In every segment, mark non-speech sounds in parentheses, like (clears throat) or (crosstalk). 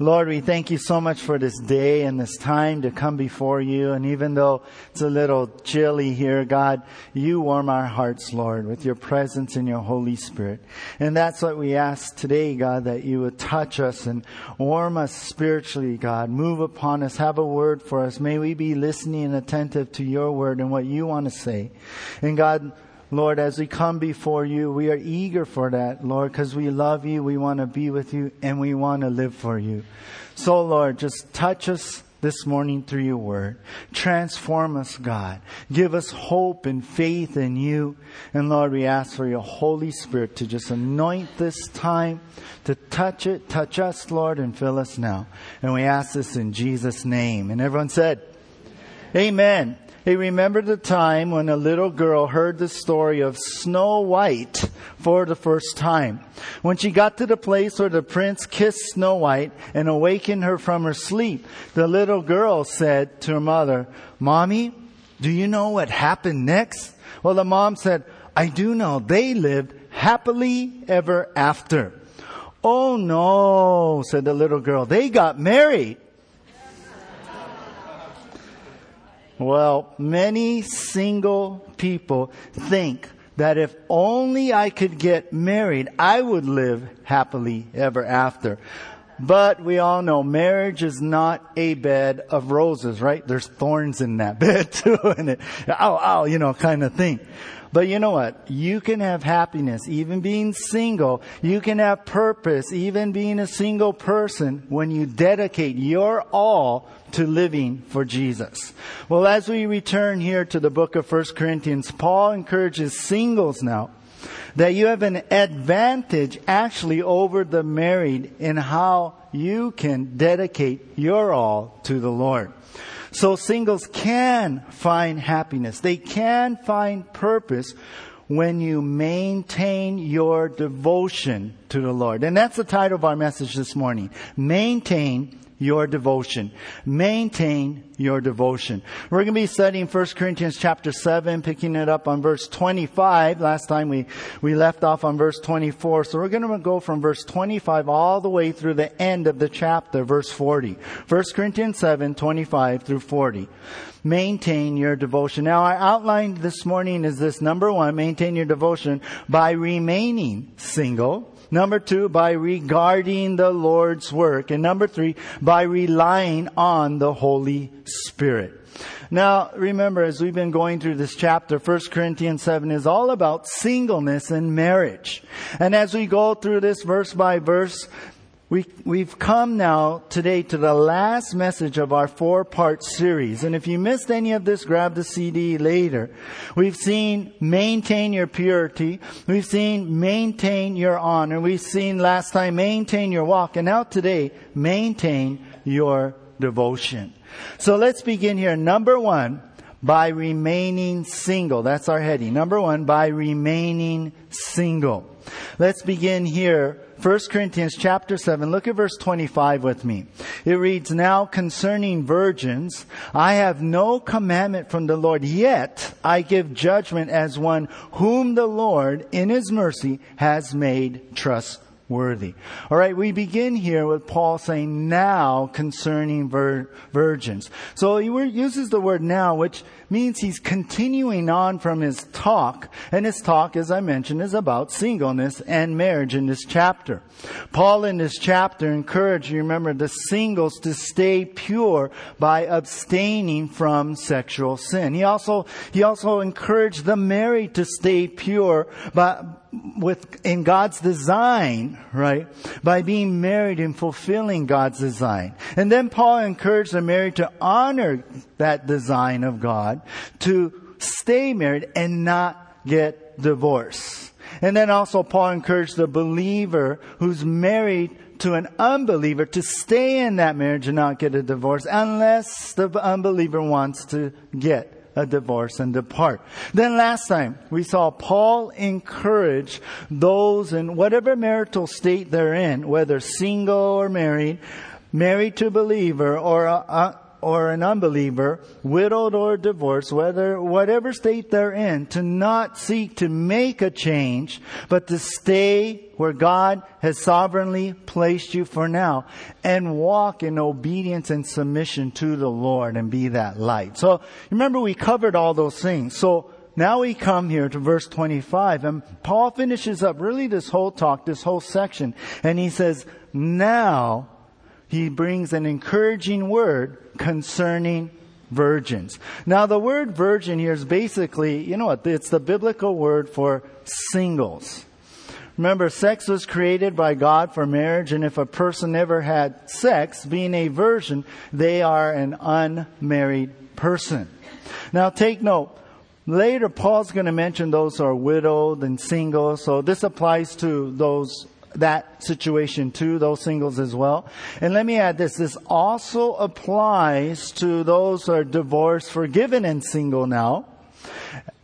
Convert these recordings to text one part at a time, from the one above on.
Lord, we thank you so much for this day and this time to come before you. And even though it's a little chilly here, God, you warm our hearts, Lord, with your presence and your Holy Spirit. And that's what we ask today, God, that you would touch us and warm us spiritually, God. Move upon us. Have a word for us. May we be listening and attentive to your word and what you want to say. And God, Lord, as we come before you, we are eager for that, Lord, because we love you, we want to be with you, and we want to live for you. So, Lord, just touch us this morning through your word. Transform us, God. Give us hope and faith in you. And Lord, we ask for your Holy Spirit to just anoint this time, to touch it, touch us, Lord, and fill us now. And we ask this in Jesus' name. And everyone said, Amen. He remembered the time when a little girl heard the story of Snow White for the first time. When she got to the place where the prince kissed Snow White and awakened her from her sleep, the little girl said to her mother, Mommy, do you know what happened next? Well, the mom said, I do know. They lived happily ever after. Oh no, said the little girl. They got married. Well, many single people think that if only I could get married, I would live happily ever after. But we all know marriage is not a bed of roses, right? There's thorns in that (laughs) bed too, and it, ow, ow, you know, kind of thing. But you know what? You can have happiness even being single. You can have purpose even being a single person when you dedicate your all to living for Jesus. Well, as we return here to the book of 1 Corinthians, Paul encourages singles now that you have an advantage actually over the married in how you can dedicate your all to the Lord. So singles can find happiness. They can find purpose when you maintain your devotion to the Lord. And that's the title of our message this morning. Maintain your devotion. Maintain your devotion. We're going to be studying 1 Corinthians chapter 7, picking it up on verse 25. Last time we, we left off on verse 24. So we're going to go from verse 25 all the way through the end of the chapter, verse 40. 1 Corinthians 7, 25 through 40 maintain your devotion. Now, our outline this morning is this number one, maintain your devotion by remaining single. Number two, by regarding the Lord's work. And number three, by relying on the Holy Spirit. Now, remember, as we've been going through this chapter, 1 Corinthians 7 is all about singleness and marriage. And as we go through this verse by verse, we, we've come now today to the last message of our four part series. And if you missed any of this, grab the CD later. We've seen maintain your purity. We've seen maintain your honor. We've seen last time maintain your walk. And now today, maintain your devotion. So let's begin here. Number one, by remaining single. That's our heading. Number one, by remaining single. Let's begin here 1 Corinthians chapter 7, look at verse 25 with me. It reads, Now concerning virgins, I have no commandment from the Lord, yet I give judgment as one whom the Lord in his mercy has made trustworthy. All right, we begin here with Paul saying now concerning vir- virgins. So he uses the word now, which means he's continuing on from his talk. And his talk, as I mentioned, is about singleness and marriage in this chapter. Paul in this chapter encouraged, you remember, the singles to stay pure by abstaining from sexual sin. He also, he also encouraged the married to stay pure by, with, in God's design, right? By being married and fulfilling God's design. And then Paul encouraged the married to honor that design of God to stay married and not get divorced. And then also Paul encouraged the believer who's married to an unbeliever to stay in that marriage and not get a divorce unless the unbeliever wants to get a divorce and depart. Then last time we saw Paul encourage those in whatever marital state they're in, whether single or married, married to a believer or a, or an unbeliever, widowed or divorced, whether, whatever state they're in, to not seek to make a change, but to stay where God has sovereignly placed you for now and walk in obedience and submission to the Lord and be that light. So remember we covered all those things. So now we come here to verse 25 and Paul finishes up really this whole talk, this whole section, and he says, now he brings an encouraging word concerning virgins. Now the word virgin here is basically, you know what, it's the biblical word for singles. Remember, sex was created by God for marriage, and if a person never had sex, being a virgin, they are an unmarried person. Now take note, Later, Paul's going to mention those who are widowed and single, so this applies to those that situation to those singles as well. And let me add this, this also applies to those who are divorced, forgiven, and single now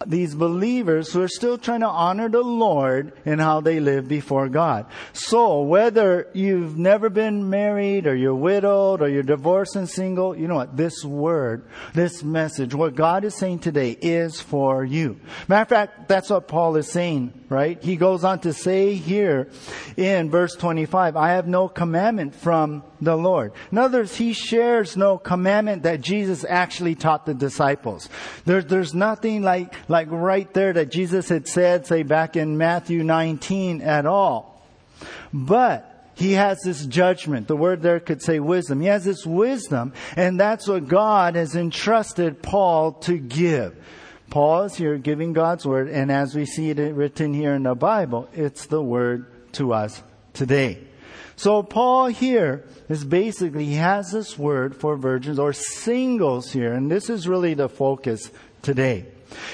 these believers who are still trying to honor the Lord in how they live before God. So whether you've never been married or you're widowed or you're divorced and single, you know what? This word, this message, what God is saying today is for you. Matter of fact, that's what Paul is saying, right? He goes on to say here in verse 25, I have no commandment from the Lord. In other words, he shares no commandment that Jesus actually taught the disciples. There, there's nothing like, like right there that Jesus had said, say back in Matthew 19 at all. But he has this judgment. The word there could say wisdom. He has this wisdom, and that's what God has entrusted Paul to give. Paul is here giving God's word, and as we see it written here in the Bible, it's the word to us today. So Paul here is basically, he has this word for virgins or singles here, and this is really the focus today.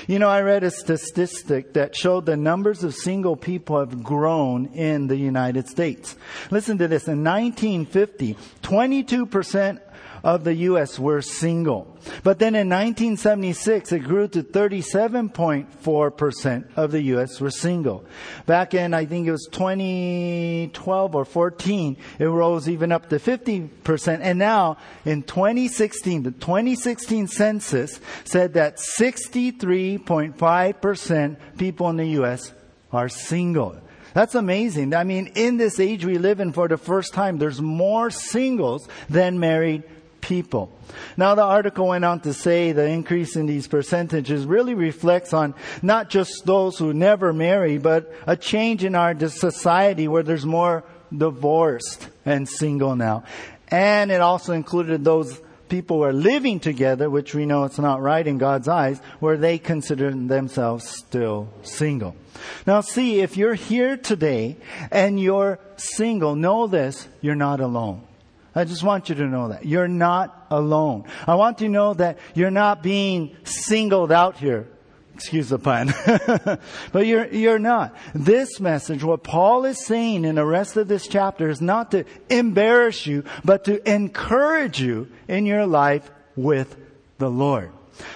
You know, I read a statistic that showed the numbers of single people have grown in the United States. Listen to this. In 1950, 22% of the U.S. were single. But then in 1976, it grew to 37.4% of the U.S. were single. Back in, I think it was 2012 or 14, it rose even up to 50%. And now in 2016, the 2016 census said that 63.5% people in the U.S. are single. That's amazing. I mean, in this age we live in for the first time, there's more singles than married people. Now the article went on to say the increase in these percentages really reflects on not just those who never marry, but a change in our society where there's more divorced and single now. And it also included those people who are living together, which we know it's not right in God's eyes, where they consider themselves still single. Now see, if you're here today and you're single, know this, you're not alone. I just want you to know that. You're not alone. I want you to know that you're not being singled out here. Excuse the pun. (laughs) but you're, you're not. This message, what Paul is saying in the rest of this chapter is not to embarrass you, but to encourage you in your life with the Lord.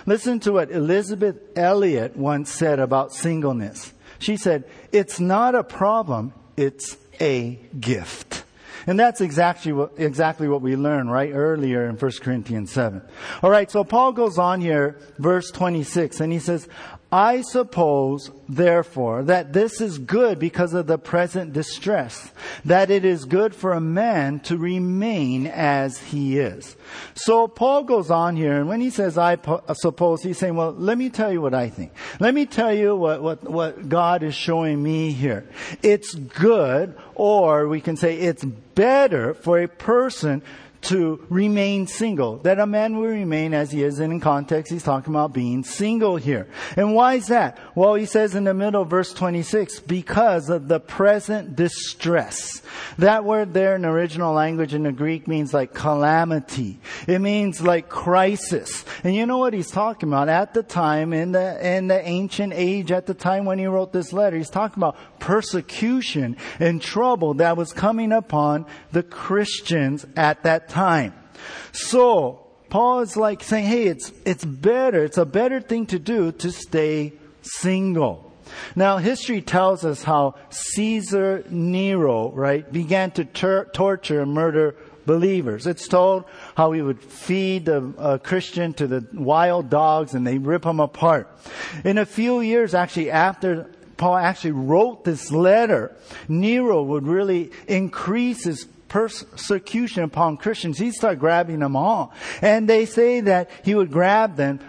Listen to what Elisabeth Elliot once said about singleness. She said, it's not a problem, it's a gift. And that's exactly what, exactly what we learned right earlier in 1 Corinthians 7. Alright, so Paul goes on here, verse 26, and he says, I suppose, therefore, that this is good because of the present distress, that it is good for a man to remain as he is. So Paul goes on here, and when he says, I uh, suppose, he's saying, well, let me tell you what I think. Let me tell you what, what, what God is showing me here. It's good, or we can say it's better for a person to remain single. That a man will remain as he is. And in context, he's talking about being single here. And why is that? Well, he says in the middle of verse 26, because of the present distress. That word there in the original language in the Greek means like calamity. It means like crisis. And you know what he's talking about? At the time, in the, in the ancient age, at the time when he wrote this letter, he's talking about persecution and trouble that was coming upon the Christians at that time. So, Paul is like saying, hey, it's, it's better, it's a better thing to do to stay single. Now, history tells us how Caesar Nero, right, began to ter- torture and murder believers. It's told how he would feed the uh, Christian to the wild dogs and they rip him apart. In a few years, actually, after Paul actually wrote this letter, Nero would really increase his persecution upon Christians. He'd start grabbing them all. And they say that he would grab them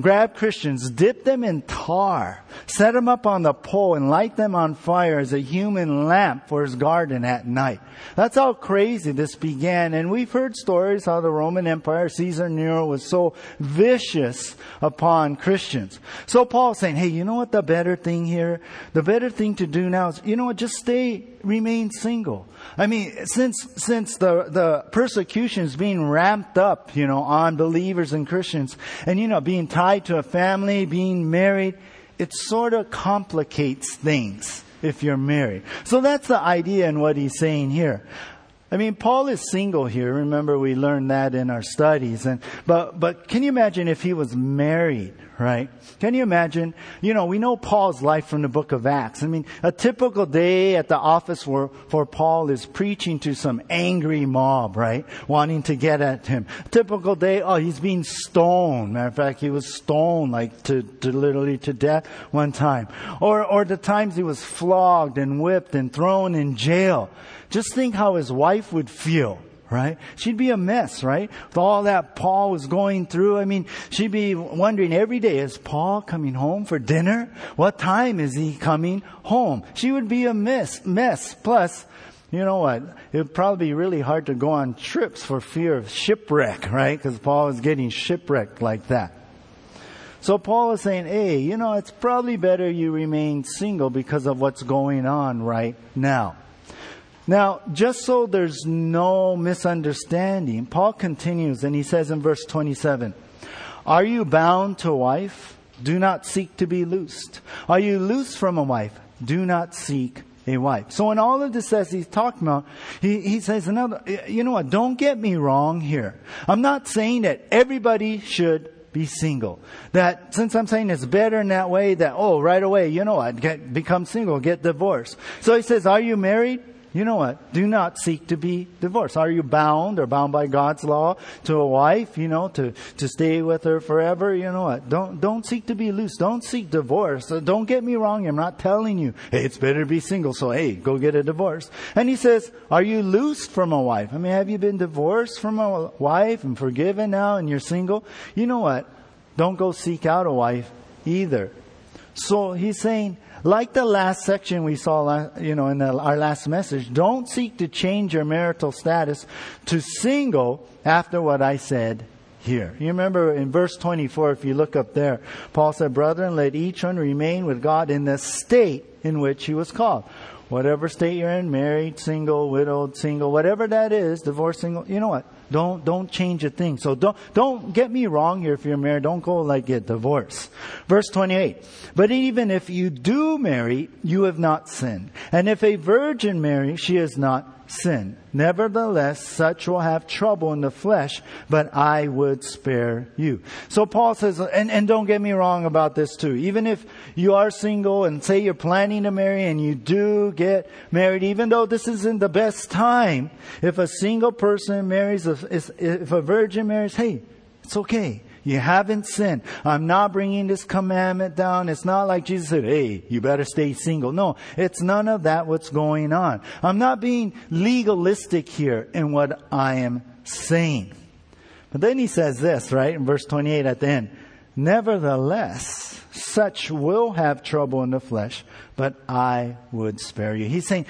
grab Christians, dip them in tar, set them up on the pole and light them on fire as a human lamp for his garden at night. That's how crazy this began. And we've heard stories how the Roman Empire, Caesar Nero was so vicious upon Christians. So Paul's saying, hey, you know what the better thing here? The better thing to do now is, you know what, just stay, remain single. I mean, since, since the, the persecution is being ramped up, you know, on believers and Christians, and, you know, being tied to a family, being married, it sort of complicates things if you're married. So that's the idea in what he's saying here. I mean, Paul is single here. Remember, we learned that in our studies. And, but, but can you imagine if he was married, right? Can you imagine? You know, we know Paul's life from the book of Acts. I mean, a typical day at the office for, for Paul is preaching to some angry mob, right? Wanting to get at him. Typical day, oh, he's being stoned. Matter of fact, he was stoned like to, to literally to death one time. Or, or the times he was flogged and whipped and thrown in jail. Just think how his wife would feel, right? She'd be a mess, right? With all that Paul was going through. I mean, she'd be wondering every day, is Paul coming home for dinner? What time is he coming home? She would be a mess, mess. Plus, you know what? It would probably be really hard to go on trips for fear of shipwreck, right? Because Paul was getting shipwrecked like that. So Paul is saying, hey, you know, it's probably better you remain single because of what's going on right now. Now, just so there's no misunderstanding, Paul continues and he says in verse 27, Are you bound to a wife? Do not seek to be loosed. Are you loose from a wife? Do not seek a wife. So in all of this as he's talking about, he, he says another, you know what, don't get me wrong here. I'm not saying that everybody should be single. That since I'm saying it's better in that way, that, oh, right away, you know what, get, become single, get divorced. So he says, are you married? You know what? Do not seek to be divorced. Are you bound or bound by God's law to a wife, you know, to, to stay with her forever? You know what? Don't, don't seek to be loose. Don't seek divorce. Don't get me wrong. I'm not telling you, hey, it's better to be single. So, hey, go get a divorce. And he says, are you loose from a wife? I mean, have you been divorced from a wife and forgiven now and you're single? You know what? Don't go seek out a wife either. So he's saying, like the last section we saw, you know, in the, our last message, don't seek to change your marital status to single after what I said here. You remember in verse 24, if you look up there, Paul said, Brethren, let each one remain with God in the state in which he was called. Whatever state you're in, married, single, widowed, single, whatever that is, divorced, single, you know what? Don't, don't change a thing. So don't, don't get me wrong here if you're married. Don't go like get divorced. Verse 28. But even if you do marry, you have not sinned. And if a virgin marry, she has not sin. Nevertheless, such will have trouble in the flesh, but I would spare you. So Paul says, and, and don't get me wrong about this too. Even if you are single and say you're planning to marry and you do get married, even though this isn't the best time, if a single person marries, if a virgin marries, hey, it's okay. You haven't sinned. I'm not bringing this commandment down. It's not like Jesus said, hey, you better stay single. No, it's none of that what's going on. I'm not being legalistic here in what I am saying. But then he says this, right, in verse 28 at the end. Nevertheless, such will have trouble in the flesh, but I would spare you. He's saying,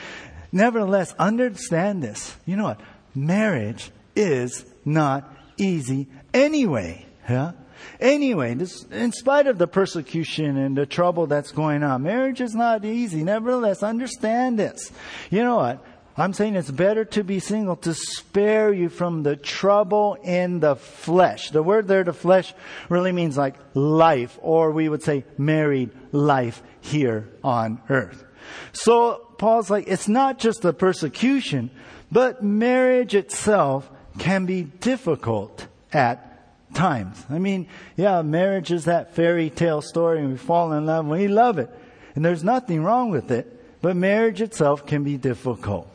nevertheless, understand this. You know what? Marriage is not easy anyway. Yeah? Anyway, in spite of the persecution and the trouble that's going on, marriage is not easy. Nevertheless, understand this. You know what? I'm saying it's better to be single to spare you from the trouble in the flesh. The word there, the flesh, really means like life, or we would say married life here on earth. So Paul's like, it's not just the persecution, but marriage itself can be difficult at times. I mean, yeah, marriage is that fairy tale story and we fall in love and we love it. And there's nothing wrong with it, but marriage itself can be difficult.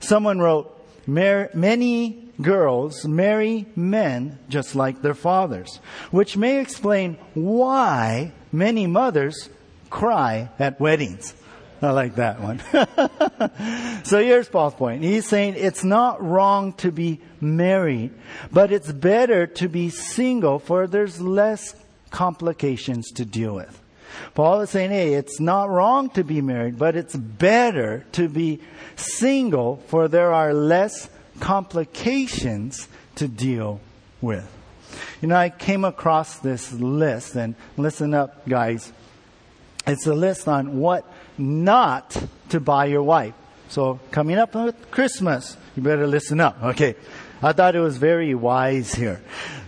Someone wrote, many girls marry men just like their fathers, which may explain why many mothers cry at weddings. I like that one. (laughs) so here's Paul's point. He's saying it's not wrong to be married, but it's better to be single for there's less complications to deal with. Paul is saying, hey, it's not wrong to be married, but it's better to be single for there are less complications to deal with. You know, I came across this list, and listen up, guys. It's a list on what not to buy your wife. So, coming up with Christmas, you better listen up. Okay. I thought it was very wise here.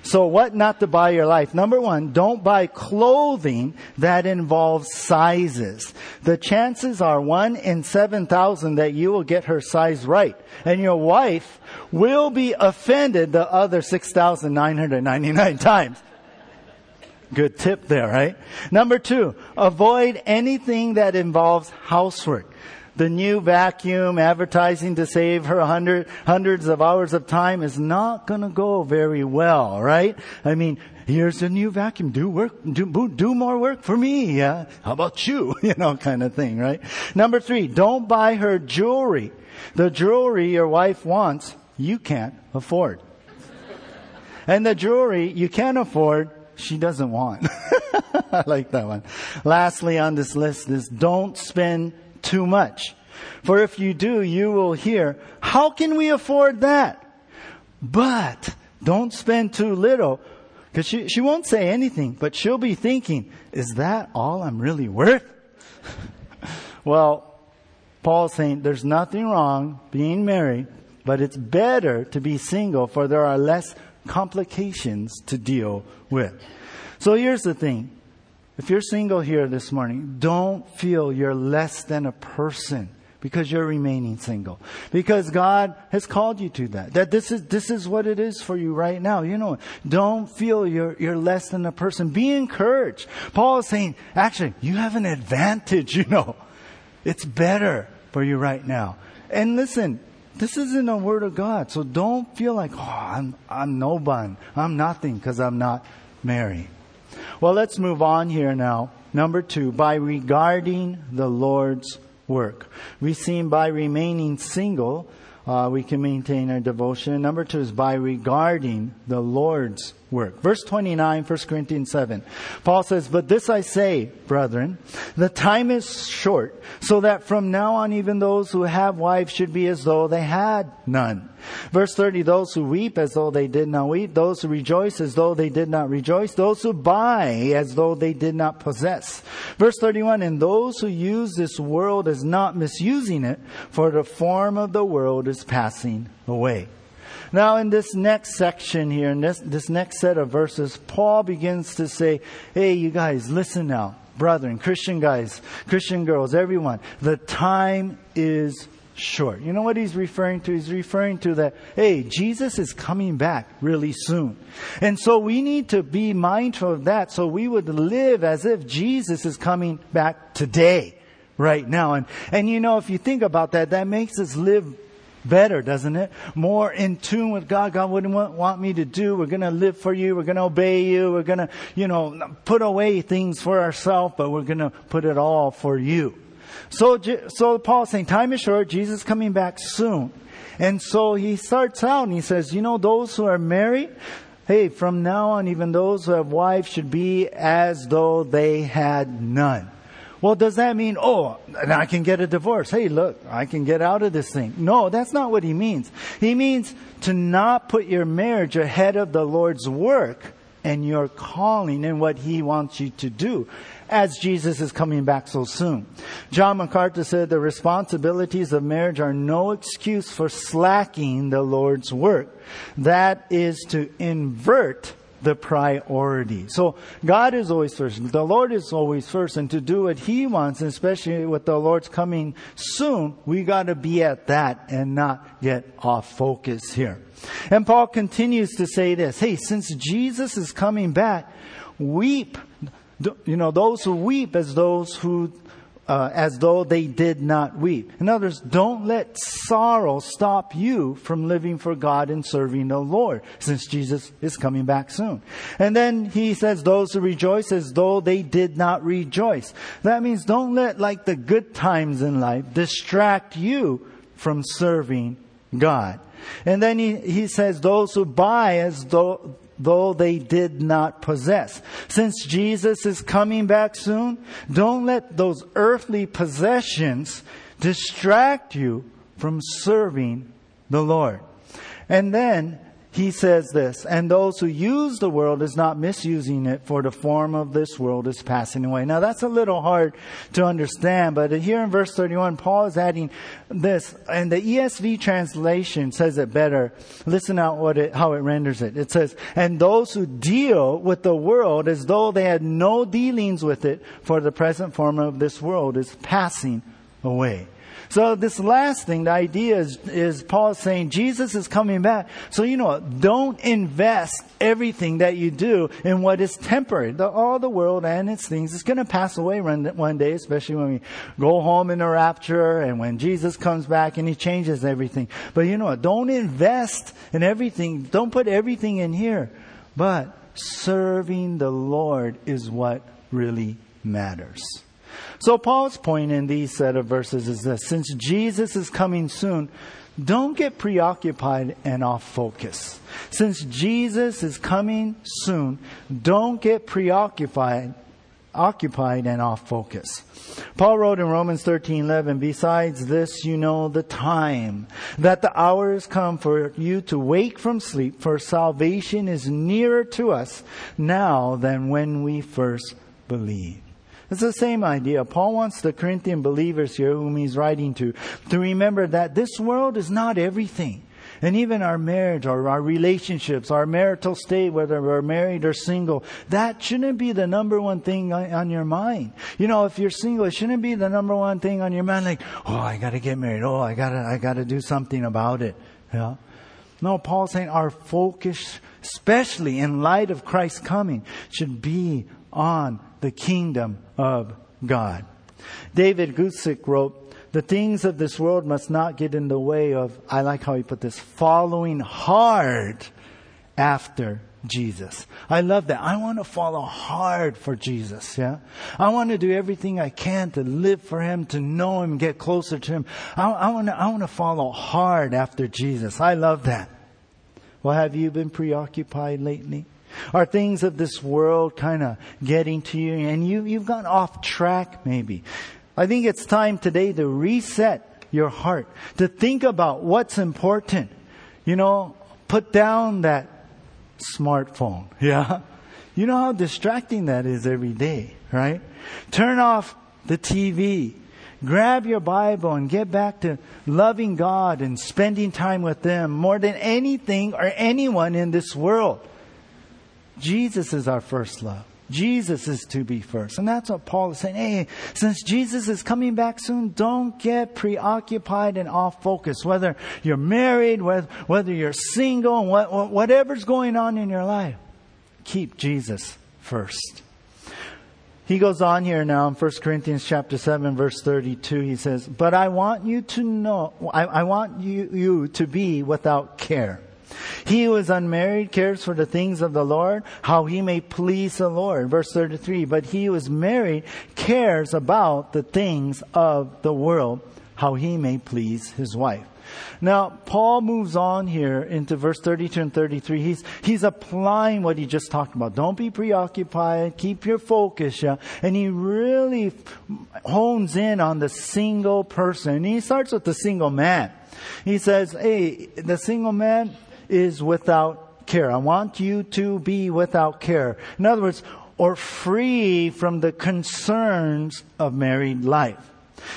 So what not to buy your life? Number one, don't buy clothing that involves sizes. The chances are one in 7,000 that you will get her size right. And your wife will be offended the other 6,999 (laughs) times. Good tip there, right? Number two, avoid anything that involves housework the new vacuum advertising to save her hundred, hundreds of hours of time is not to go very well, right? I mean, here's a new vacuum. Do work, do, do more work for me. Yeah. How about you? (laughs) You know, kind of thing, right? Number three, don't buy her jewelry. The jewelry your wife wants, you can't afford. And the jewelry you can't afford, she doesn't want. (laughs) I like that one. Lastly on this list is don't spend too much. For if you do, you will hear, how can we afford that? But don't spend too little because she, she won't say anything, but she'll be thinking, is that all I'm really worth? (laughs) well, Paul's saying there's nothing wrong being married, but it's better to be single for there are less complications to deal with. So here's the thing. If you're single here this morning, don't feel you're less than a person because you're remaining single. Because God has called you to that. That this is, this is what it is for you right now. You know, don't feel you're, you're less than a person. Be encouraged. Paul is saying, actually, you have an advantage, (laughs) you know. It's better for you right now. And listen, this isn't a word of God. So don't feel like, oh, I'm, I'm no one. I'm nothing because I'm not Mary. Well, let's move on here now. Number two, by regarding the Lord's work. We've seen by remaining single, uh, we can maintain our devotion. And Number two is by regarding the Lord's work. Verse 29, 1 Corinthians 7. Paul says, But this I say, brethren, the time is short, so that from now on even those who have wives should be as though they had none. Verse 30, those who weep as though they did not weep, those who rejoice as though they did not rejoice, those who buy as though they did not possess. Verse 31, and those who use this world as not misusing it, for the form of the world is passing away. Now, in this next section here, in this, this next set of verses, Paul begins to say, hey, you guys, listen now. Brethren, Christian guys, Christian girls, everyone, the time is short. You know what he's referring to? He's referring to that, hey, Jesus is coming back really soon. And so we need to be mindful of that so we would live as if Jesus is coming back today, right now. And, and you know, if you think about that, that makes us live better, doesn't it? More in tune with God. God, you want me to do? We're going to live for you. We're going to obey you. We're going to, you know, put away things for ourselves, but we're going to put it all for you. So, so Paul's saying time is short. Jesus coming back soon. And so he starts out and he says, you know, those who are married, hey, from now on, even those who have wives should be as though they had none. Well, does that mean, oh, and I can get a divorce? Hey, look, I can get out of this thing. No, that's not what he means. He means to not put your marriage ahead of the Lord's work and your calling and what he wants you to do as Jesus is coming back so soon. John MacArthur said the responsibilities of marriage are no excuse for slacking the Lord's work. That is to invert the priority. So God is always first. The Lord is always first. And to do what He wants, especially with the Lord's coming soon, we gotta be at that and not get off focus here. And Paul continues to say this, hey, since Jesus is coming back, weep, you know, those who weep as those who uh, as though they did not weep. In other words, don't let sorrow stop you from living for God and serving the Lord, since Jesus is coming back soon. And then he says, those who rejoice as though they did not rejoice. That means don't let like the good times in life distract you from serving God. And then he, he says, those who buy as though though they did not possess. Since Jesus is coming back soon, don't let those earthly possessions distract you from serving the Lord. And then he says this, and those who use the world is not misusing it, for the form of this world is passing away. Now that's a little hard to understand, but here in verse 31, Paul is adding this, and the ESV translation says it better. Listen out what it, how it renders it. It says, and those who deal with the world as though they had no dealings with it, for the present form of this world is passing away. So this last thing, the idea is, is Paul saying Jesus is coming back. So you know, don't invest everything that you do in what is temporary. The, all the world and its things is going to pass away one, one day, especially when we go home in the rapture and when Jesus comes back and he changes everything. But you know, what? don't invest in everything. Don't put everything in here. But serving the Lord is what really matters. So Paul's point in these set of verses is this. Since Jesus is coming soon, don't get preoccupied and off focus. Since Jesus is coming soon, don't get preoccupied occupied and off focus. Paul wrote in Romans 13:11, "Besides this you know the time that the hour has come for you to wake from sleep, for salvation is nearer to us now than when we first believed." It's the same idea. Paul wants the Corinthian believers here, whom he's writing to, to remember that this world is not everything. And even our marriage or our relationships, our marital state, whether we're married or single, that shouldn't be the number one thing on your mind. You know, if you're single, it shouldn't be the number one thing on your mind, like, oh, I gotta get married. Oh, I gotta, I gotta do something about it. Yeah. No, Paul's saying our focus, especially in light of Christ's coming, should be on the kingdom of God. David Guzik wrote, the things of this world must not get in the way of, I like how he put this, following hard after Jesus. I love that. I want to follow hard for Jesus, yeah? I want to do everything I can to live for Him, to know Him, get closer to Him. I, I want to, I want to follow hard after Jesus. I love that. Well, have you been preoccupied lately? Are things of this world kind of getting to you and you, you've gone off track maybe? I think it's time today to reset your heart, to think about what's important. You know, put down that smartphone. (laughs) Yeah. You know how distracting that is every day, right? Turn off the TV. Grab your Bible and get back to loving God and spending time with them more than anything or anyone in this world. Jesus is our first love. Jesus is to be first. And that's what Paul is saying. Hey, since Jesus is coming back soon, don't get preoccupied and off focus. Whether you're married, whether you're single, whatever's going on in your life, keep Jesus first. He goes on here now in 1 Corinthians chapter 7 verse 32. He says, but I want you to know, I, I want you, you to be without care he who is unmarried cares for the things of the Lord, how he may please the Lord. Verse 33. But he who is married cares about the things of the world, how he may please his wife. Now, Paul moves on here into verse 32 and 33. He's, he's applying what he just talked about. Don't be preoccupied. Keep your focus. Yeah? And he really hones in on the single person. And he starts with the single man. He says, hey, the single man, is without care. I want you to be without care. In other words, or free from the concerns of married life.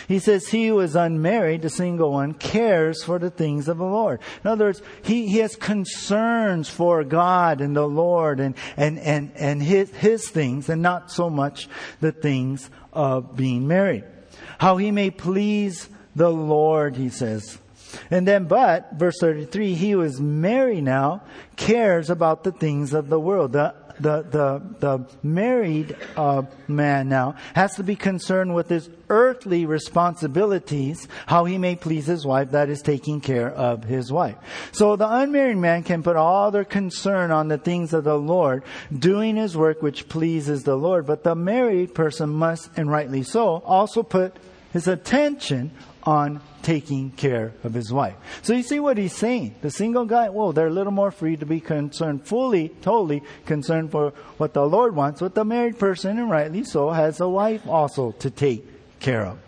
He says, He who is unmarried, the single one, cares for the things of the Lord. In other words, he, he has concerns for God and the Lord and, and, and, and his, his things and not so much the things of being married. How he may please the Lord, he says. And then, but, verse 33, he who is married now cares about the things of the world. The, the, the, the married uh, man now has to be concerned with his earthly responsibilities, how he may please his wife, that is taking care of his wife. So the unmarried man can put all their concern on the things of the Lord, doing his work which pleases the Lord. But the married person must, and rightly so, also put his attention on taking care of his wife. So you see what he's saying. The single guy, well, they're a little more free to be concerned, fully, totally concerned for what the Lord wants. But the married person, and rightly so, has a wife also to take care of.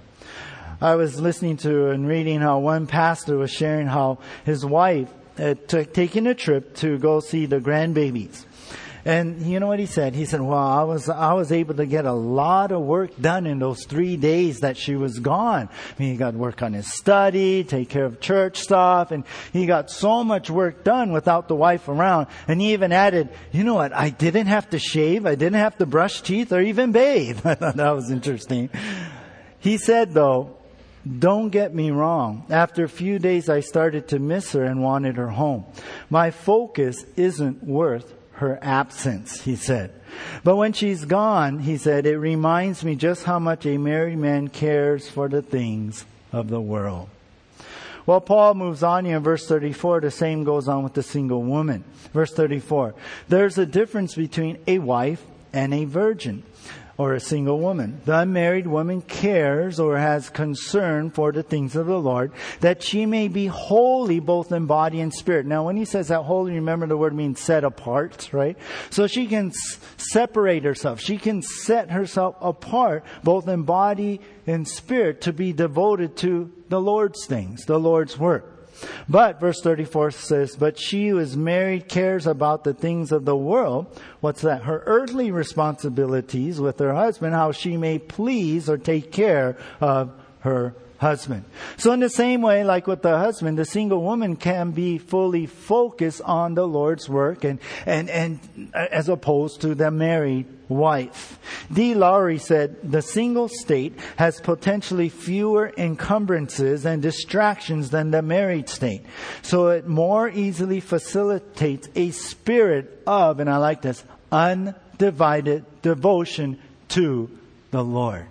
I was listening to and reading how one pastor was sharing how his wife uh, had taken a trip to go see the grandbabies. And you know what he said? He said, well, I was, I was able to get a lot of work done in those three days that she was gone. I mean, he got work on his study, take care of church stuff, and he got so much work done without the wife around. And he even added, you know what? I didn't have to shave, I didn't have to brush teeth or even bathe. (laughs) I thought that was interesting. He said though, don't get me wrong. After a few days, I started to miss her and wanted her home. My focus isn't worth her absence, he said. But when she's gone, he said, it reminds me just how much a married man cares for the things of the world. Well, Paul moves on here in verse 34. The same goes on with the single woman. Verse 34. There's a difference between a wife and a virgin or a single woman. The unmarried woman cares or has concern for the things of the Lord that she may be holy both in body and spirit. Now, when he says that holy, remember the word means set apart, right? So she can s- separate herself. She can set herself apart both in body and spirit to be devoted to the Lord's things, the Lord's work. But verse 34 says, but she who is married cares about the things of the world. What's that? Her earthly responsibilities with her husband, how she may please or take care of her husband. So in the same way, like with the husband, the single woman can be fully focused on the Lord's work and, and, and uh, as opposed to the married wife. D. Lowry said, the single state has potentially fewer encumbrances and distractions than the married state. So it more easily facilitates a spirit of, and I like this, undivided devotion to the Lord.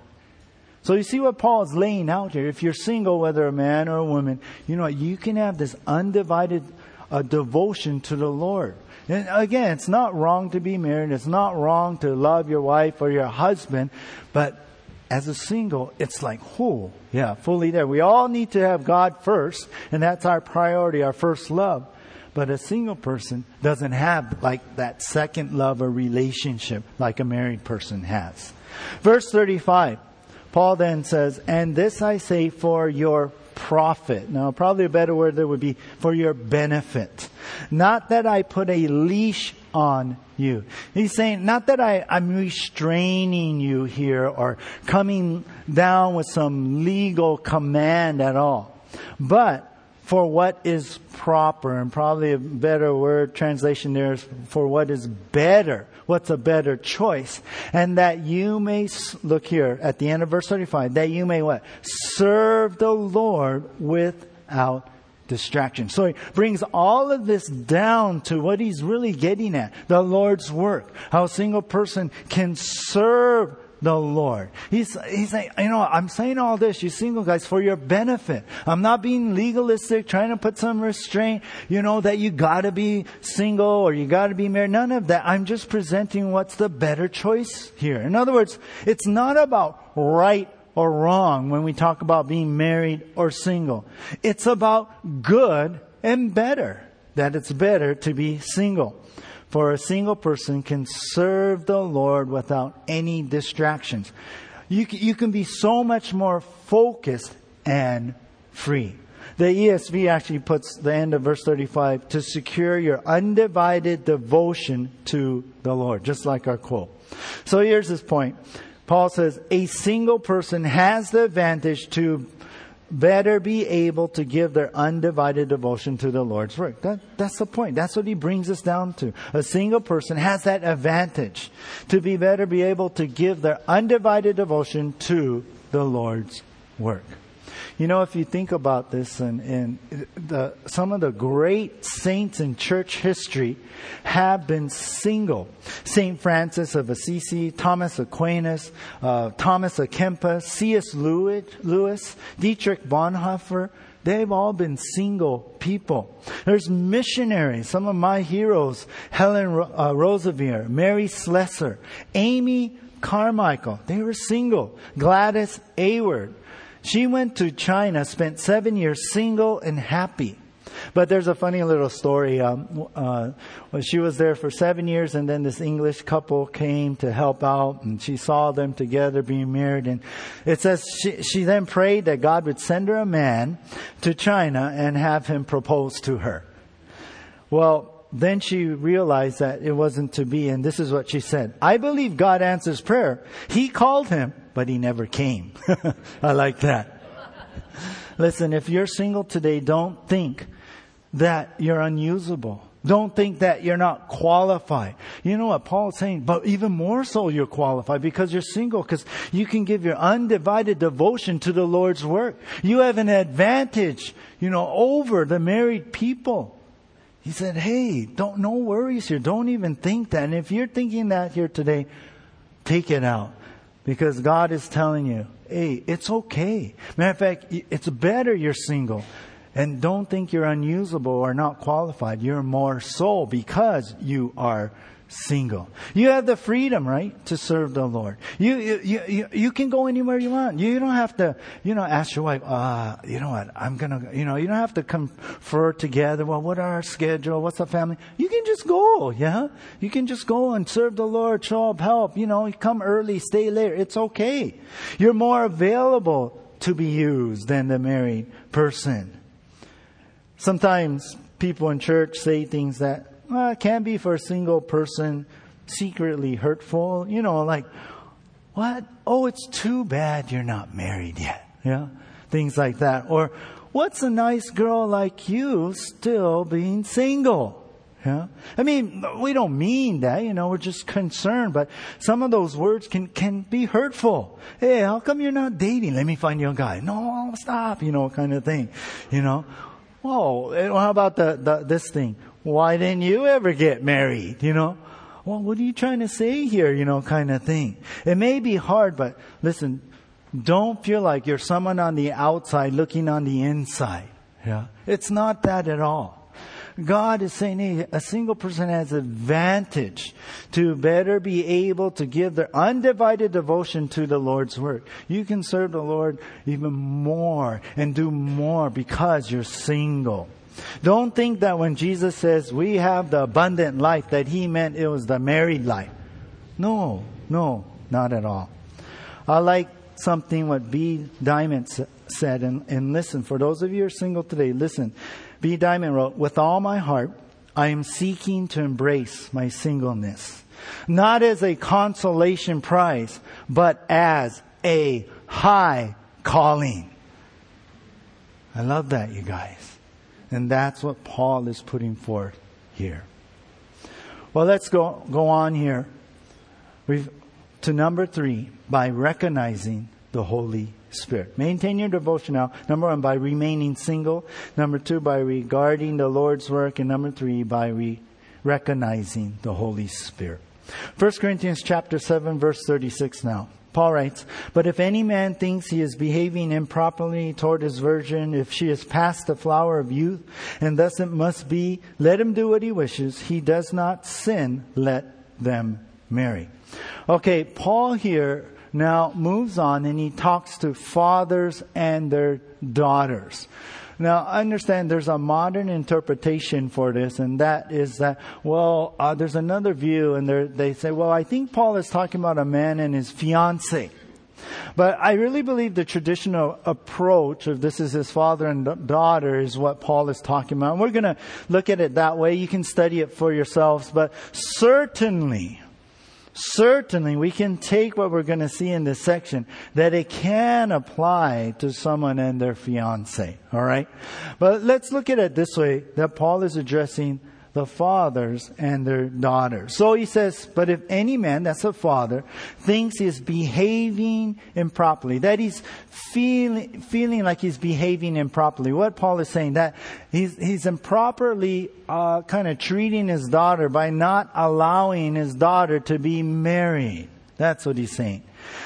So you see what Paul is laying out here. If you're single, whether a man or a woman, you know, what you can have this undivided uh, devotion to the Lord. And again, it's not wrong to be married. It's not wrong to love your wife or your husband. But as a single, it's like, whoo, yeah, fully there. We all need to have God first, and that's our priority, our first love. But a single person doesn't have like that second love or relationship like a married person has. Verse 35. Paul then says, and this I say for your profit. Now, probably a better word there would be for your benefit. Not that I put a leash on you. He's saying, not that I, I'm restraining you here or coming down with some legal command at all, but for what is proper, and probably a better word translation there is for what is better what's a better choice. And that you may, look here at the end of verse 35, that you may what? Serve the Lord without distraction. So he brings all of this down to what he's really getting at. The Lord's work. How a single person can serve the Lord. He's, he's saying, you know, I'm saying all this, you single guys, for your benefit. I'm not being legalistic, trying to put some restraint, you know, that you gotta be single or you gotta be married. None of that. I'm just presenting what's the better choice here. In other words, it's not about right or wrong when we talk about being married or single. It's about good and better. That it's better to be single. For a single person can serve the Lord without any distractions. You can, you can be so much more focused and free. The ESV actually puts the end of verse 35 to secure your undivided devotion to the Lord, just like our quote. So here's this point. Paul says, a single person has the advantage to better be able to give their undivided devotion to the Lord's work. That, that's the point. That's what he brings us down to. A single person has that advantage to be better be able to give their undivided devotion to the Lord's work. You know, if you think about this, and, and the, some of the great saints in church history have been single. Saint Francis of Assisi, Thomas Aquinas, uh, Thomas Kempis, C.S. Lewis, Lewis, Dietrich Bonhoeffer. They've all been single people. There's missionaries, some of my heroes, Helen uh, Roseveare, Mary Slessor, Amy Carmichael. They were single. Gladys Aylward. She went to China, spent seven years single and happy. But there's a funny little story. Um, uh, well, she was there for seven years, and then this English couple came to help out, and she saw them together being married. And it says she, she then prayed that God would send her a man to China and have him propose to her. Well, then she realized that it wasn't to be, and this is what she said. I believe God answers prayer. He called him, but he never came. (laughs) I like that. Listen, if you're single today, don't think that you're unusable. Don't think that you're not qualified. You know what Paul's saying? But even more so, you're qualified because you're single, because you can give your undivided devotion to the Lord's work. You have an advantage, you know, over the married people. He said, Hey, don't, no worries here. Don't even think that. And if you're thinking that here today, take it out. Because God is telling you, hey, it's okay. Matter of fact, it's better you're single. And don't think you're unusable or not qualified. You're more so because you are single. You have the freedom, right, to serve the Lord. You, you, you, you can go anywhere you want. You don't have to, you know, ask your wife, uh, you know what, I'm gonna, you know, you don't have to confer together. Well, what are our schedule? What's the family? You can just go, yeah? You can just go and serve the Lord, show up, help, you know, come early, stay later. It's okay. You're more available to be used than the married person. Sometimes people in church say things that it can be for a single person secretly hurtful. You know, like, what? Oh, it's too bad you're not married yet. Yeah? Things like that. Or, what's a nice girl like you still being single? Yeah. I mean, we don't mean that, you know, we're just concerned, but some of those words can, can be hurtful. Hey, how come you're not dating? Let me find you a guy. No, stop, you know, kind of thing, you know. Whoa, how about the, the, this thing? Why didn't you ever get married? You know? Well, what are you trying to say here? You know, kind of thing. It may be hard, but listen, don't feel like you're someone on the outside looking on the inside. Yeah. It's not that at all. God is saying, hey, a single person has advantage to better be able to give their undivided devotion to the Lord's work. You can serve the Lord even more and do more because you're single. Don't think that when Jesus says we have the abundant life that he meant it was the married life. No, no, not at all. I like something what B. Diamond said, and, and listen, for those of you who are single today, listen. B. Diamond wrote, With all my heart, I am seeking to embrace my singleness, not as a consolation prize, but as a high calling. I love that, you guys. And that's what Paul is putting forth here. Well, let's go, go on here We've, to number three by recognizing the Holy Spirit. Maintain your devotion now. Number one, by remaining single. Number two, by regarding the Lord's work. And number three, by re- recognizing the Holy Spirit. 1 Corinthians chapter 7 verse 36 now. Paul writes, But if any man thinks he is behaving improperly toward his virgin, if she is past the flower of youth, and thus it must be, let him do what he wishes. He does not sin, let them marry. Okay, Paul here now moves on and he talks to fathers and their daughters. Now, I understand there's a modern interpretation for this, and that is that, well, uh, there's another view, and they say, well, I think Paul is talking about a man and his fiance. But I really believe the traditional approach of this is his father and daughter is what Paul is talking about. And we're going to look at it that way. You can study it for yourselves, but certainly, certainly we can take what we're going to see in this section that it can apply to someone and their fiance. All right. But let's look at it this way that Paul is addressing the fathers and their daughters. So he says, but if any man, that's a father, thinks he's behaving improperly, that he's feeling, feeling like he's behaving improperly, what Paul is saying, that he's, he's improperly, uh, kind of treating his daughter by not allowing his daughter to be married. That's what he's saying.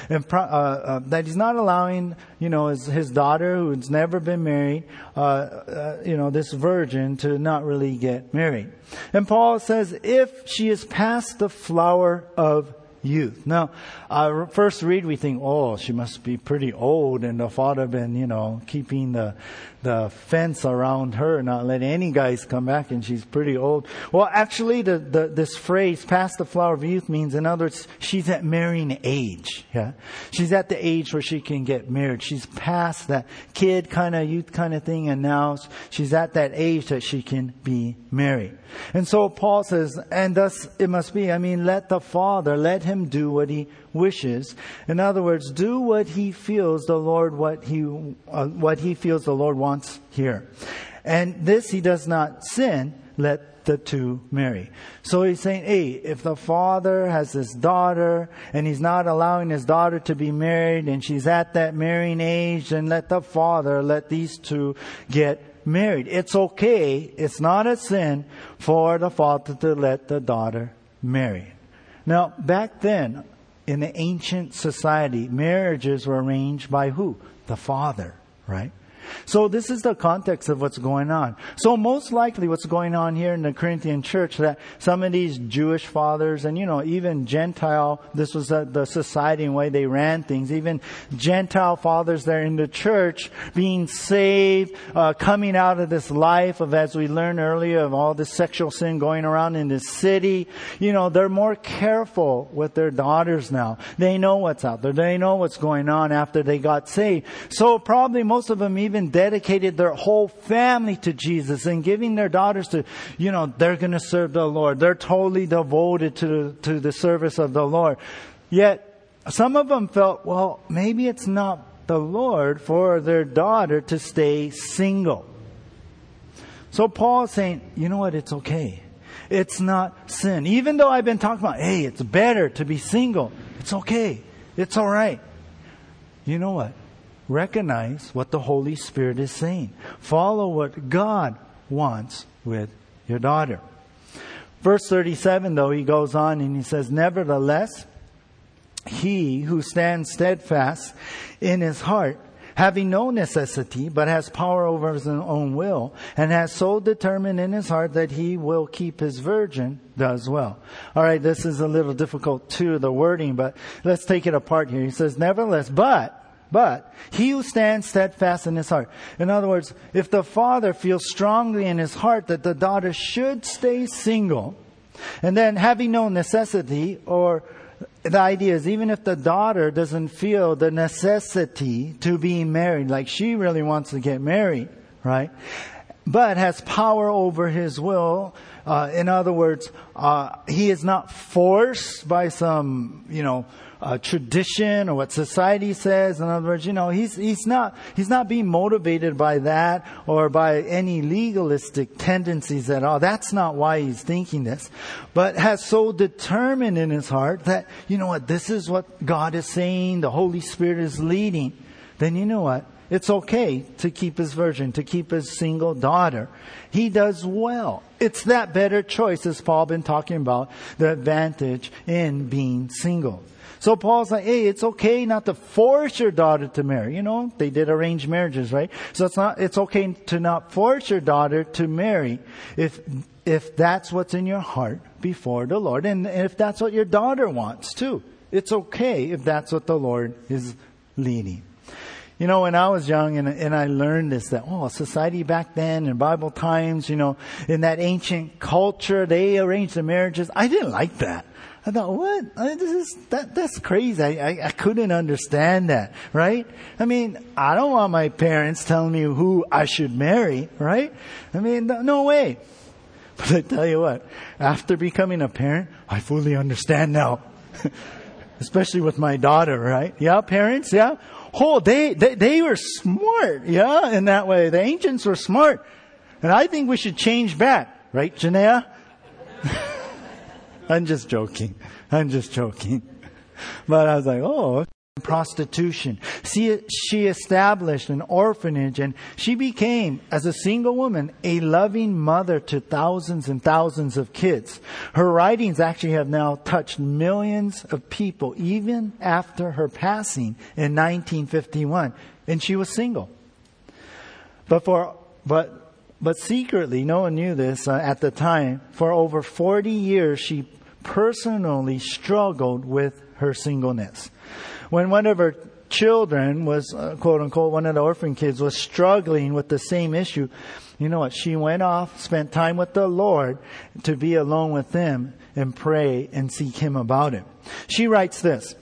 And, uh, uh, that he's not allowing, you know, his, his daughter who's never been married, uh, uh, you know, this virgin to not really get married. And Paul says, if she is past the flower of youth. Now, uh, first read, we think, oh, she must be pretty old, and the father been, you know, keeping the the fence around her, not letting any guys come back, and she's pretty old. Well, actually, the, the this phrase "past the flower of youth" means, in other words, she's at marrying age. Yeah, she's at the age where she can get married. She's past that kid kind of youth kind of thing, and now she's at that age that she can be married. And so Paul says, and thus it must be. I mean, let the father let him do what he wishes. In other words, do what he feels the Lord, what he, uh, what he feels the Lord wants here. And this he does not sin, let the two marry. So he's saying, hey, if the father has his daughter and he's not allowing his daughter to be married and she's at that marrying age, then let the father let these two get married. It's okay. It's not a sin for the father to let the daughter marry. Now, back then, in the ancient society, marriages were arranged by who? The father, right? So this is the context of what's going on. So most likely what's going on here in the Corinthian church that some of these Jewish fathers and, you know, even Gentile, this was the, the society and way they ran things, even Gentile fathers there in the church being saved, uh, coming out of this life of, as we learned earlier, of all this sexual sin going around in the city. You know, they're more careful with their daughters now. They know what's out there. They know what's going on after they got saved. So probably most of them even even dedicated their whole family to Jesus and giving their daughters to, you know, they're going to serve the Lord. They're totally devoted to, to the service of the Lord. Yet, some of them felt, well, maybe it's not the Lord for their daughter to stay single. So Paul is saying, you know what? It's okay. It's not sin. Even though I've been talking about, hey, it's better to be single. It's okay. It's alright. You know what? Recognize what the Holy Spirit is saying. Follow what God wants with your daughter. Verse 37 though, he goes on and he says, Nevertheless, he who stands steadfast in his heart, having no necessity, but has power over his own will, and has so determined in his heart that he will keep his virgin, does well. Alright, this is a little difficult too, the wording, but let's take it apart here. He says, nevertheless, but, but he who stands steadfast in his heart. In other words, if the father feels strongly in his heart that the daughter should stay single, and then having no necessity, or the idea is even if the daughter doesn't feel the necessity to be married, like she really wants to get married, right? But has power over his will. Uh, in other words, uh, he is not forced by some, you know, uh, tradition or what society says. In other words, you know, he's, he's not, he's not being motivated by that or by any legalistic tendencies at all. That's not why he's thinking this, but has so determined in his heart that, you know what, this is what God is saying, the Holy Spirit is leading. Then you know what? It's okay to keep his virgin, to keep his single daughter. He does well. It's that better choice, as Paul been talking about, the advantage in being single. So Paul's like, hey, it's okay not to force your daughter to marry. You know, they did arranged marriages, right? So it's not, it's okay to not force your daughter to marry if, if that's what's in your heart before the Lord and if that's what your daughter wants too. It's okay if that's what the Lord is leading. You know, when I was young and, and I learned this, that, oh, society back then in Bible times, you know, in that ancient culture, they arranged the marriages. I didn't like that. I thought, what? This is, that, that's crazy. I, I, I couldn't understand that, right? I mean, I don't want my parents telling me who I should marry, right? I mean, no way. (laughs) But I tell you what, after becoming a parent, I fully understand now. (laughs) Especially with my daughter, right? Yeah, parents, yeah? whole, they, they, they were smart, yeah, in that way. The ancients were smart. And I think we should change back, right, Janaea? (laughs) I'm just joking. I'm just joking. But I was like, oh, prostitution. She, she established an orphanage and she became, as a single woman, a loving mother to thousands and thousands of kids. Her writings actually have now touched millions of people, even after her passing in 1951. And she was single. But for, but, but secretly, no one knew this uh, at the time, for over 40 years she personally struggled with her singleness when one of her children was, uh, quote unquote, one of the orphan kids was struggling with the same issue, you know what? She went off, spent time with the Lord to be alone with Him and pray and seek Him about it. She writes this.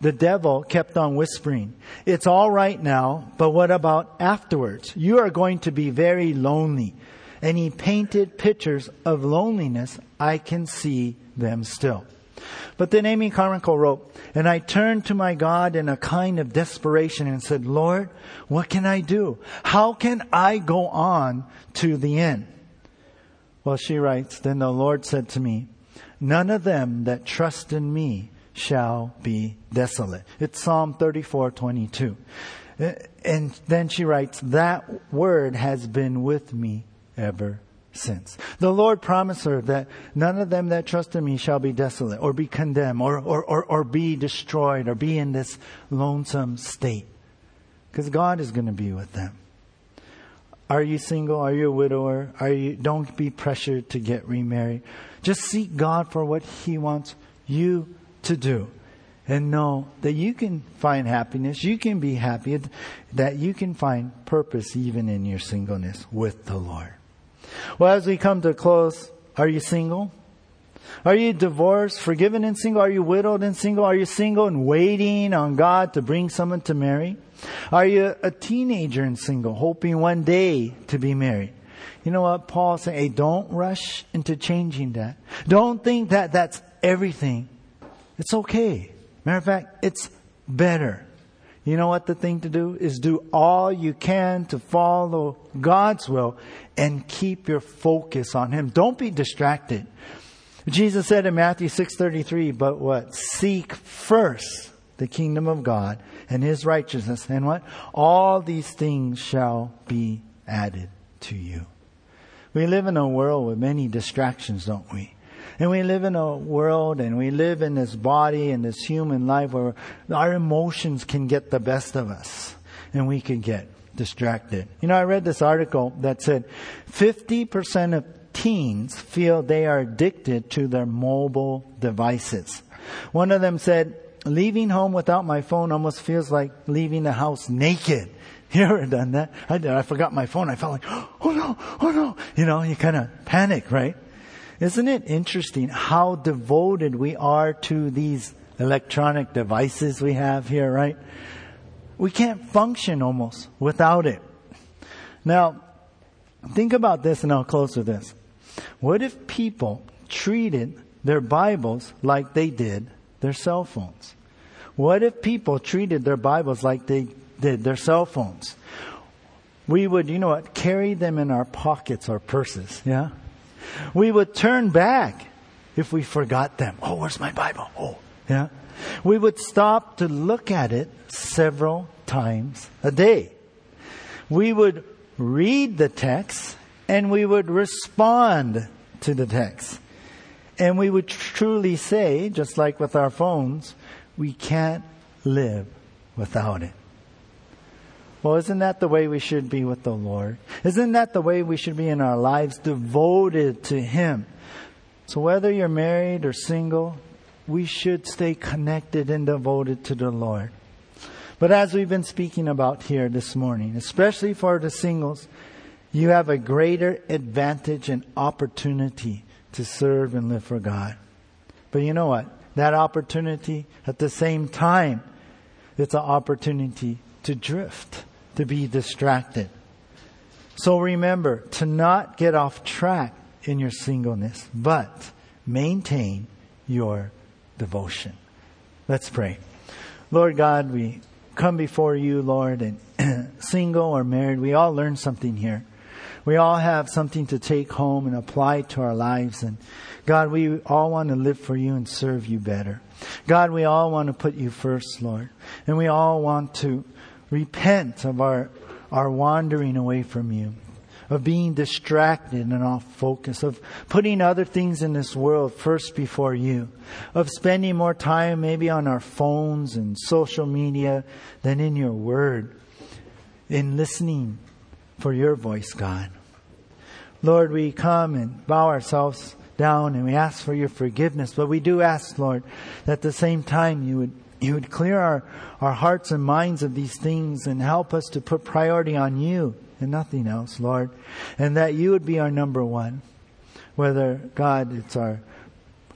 The devil kept on whispering, it's all right now, but what about afterwards? You are going to be very lonely. And he painted pictures of loneliness. I can see them still. But then Amy Carmichael wrote, and I turned to my God in a kind of desperation and said, Lord, what can I do? How can I go on to the end? Well, she writes, then the Lord said to me, none of them that trust in me shall be desolate. It's Psalm 34, 22. Uh, and then she writes, that word has been with me ever since. The Lord promised her that none of them that trust in me shall be desolate or be condemned or, or, or, or be destroyed or be in this lonesome state. Because God is going to be with them. Are you single? Are you a widower? Are you, don't be pressured to get remarried. Just seek God for what He wants you to do. And know that you can find happiness, you can be happy, that you can find purpose even in your singleness with the Lord. Well, as we come to a close, are you single? Are you divorced, forgiven and single? Are you widowed and single? Are you single and waiting on God to bring someone to marry? Are you a teenager and single, hoping one day to be married? You know what Paul saying? Hey, don't rush into changing that. Don't think that that's everything. It's okay. Matter of fact, it's better. You know what the thing to do is do all you can to follow God's will and keep your focus on Him. Don't be distracted. Jesus said in Matthew 6:33, but what? Seek first the kingdom of God and his righteousness and what? All these things shall be added to you. We live in a world with many distractions, don't we? And we live in a world and we live in this body and this human life where our emotions can get the best of us and we can get distracted. You know, I read this article that said 50% of teens feel they are addicted to their mobile devices. One of them said, leaving home without my phone almost feels like leaving the house naked. (laughs) You ever done that? I did. I forgot my phone. I felt like, (gasps) oh no, oh no. You know, you kind of panic, right? Isn't it interesting how devoted we are to these electronic devices we have here, right? We can't function almost without it. Now, think about this and I'll close with this. What if people treated their Bibles like they did their cell phones? What if people treated their Bibles like they did their cell phones? We would, you know what, carry them in our pockets or purses, yeah? We would turn back if we forgot them. Oh, where's my Bible? Oh, yeah. We would stop to look at it several times a day. We would read the text and we would respond to the text. And we would truly say, just like with our phones, we can't live without it. Well, isn't that the way we should be with the Lord? Isn't that the way we should be in our lives, devoted to Him? So whether you're married or single, we should stay connected and devoted to the Lord. But as we've been speaking about here this morning, especially for the singles, you have a greater advantage and opportunity to serve and live for God. But you know what? That opportunity at the same time, it's an opportunity to drift to be distracted. So remember to not get off track in your singleness, but maintain your devotion. Let's pray. Lord God, we come before you, Lord, and (clears throat) single or married, we all learn something here. We all have something to take home and apply to our lives. And God, we all want to live for you and serve you better. God, we all want to put you first, Lord. And we all want to repent of our, our wandering away from you, of being distracted and off focus, of putting other things in this world first before you, of spending more time maybe on our phones and social media than in your word, in listening for your voice, God. Lord, we come and bow ourselves down and we ask for your forgiveness, but we do ask, Lord, that at the same time you would you would clear our, our hearts and minds of these things and help us to put priority on you and nothing else, Lord. And that you would be our number one. Whether, God, it's our,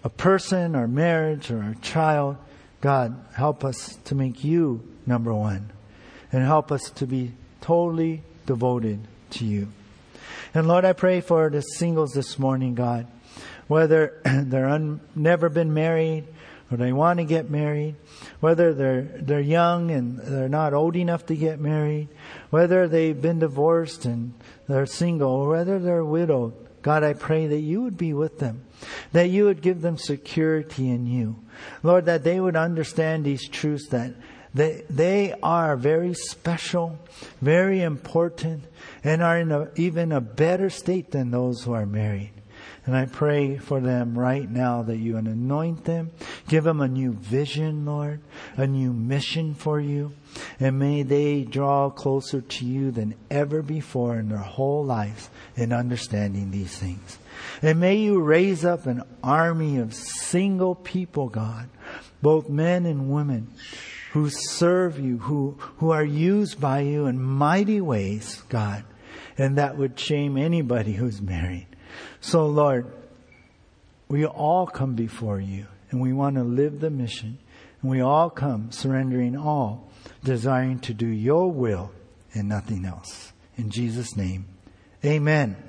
a person, our marriage, or our child, God, help us to make you number one. And help us to be totally devoted to you. And Lord, I pray for the singles this morning, God. Whether (clears throat) they're un, never been married, or they want to get married, whether they're, they're young and they're not old enough to get married, whether they've been divorced and they're single, or whether they're widowed. God, I pray that you would be with them, that you would give them security in you. Lord, that they would understand these truths that they, they are very special, very important, and are in a, even a better state than those who are married. And I pray for them right now that you anoint them, give them a new vision, Lord, a new mission for you, and may they draw closer to you than ever before in their whole lives in understanding these things. And may you raise up an army of single people, God, both men and women, who serve you, who, who are used by you in mighty ways, God, and that would shame anybody who's married. So, Lord, we all come before you and we want to live the mission. And we all come surrendering all, desiring to do your will and nothing else. In Jesus' name, amen.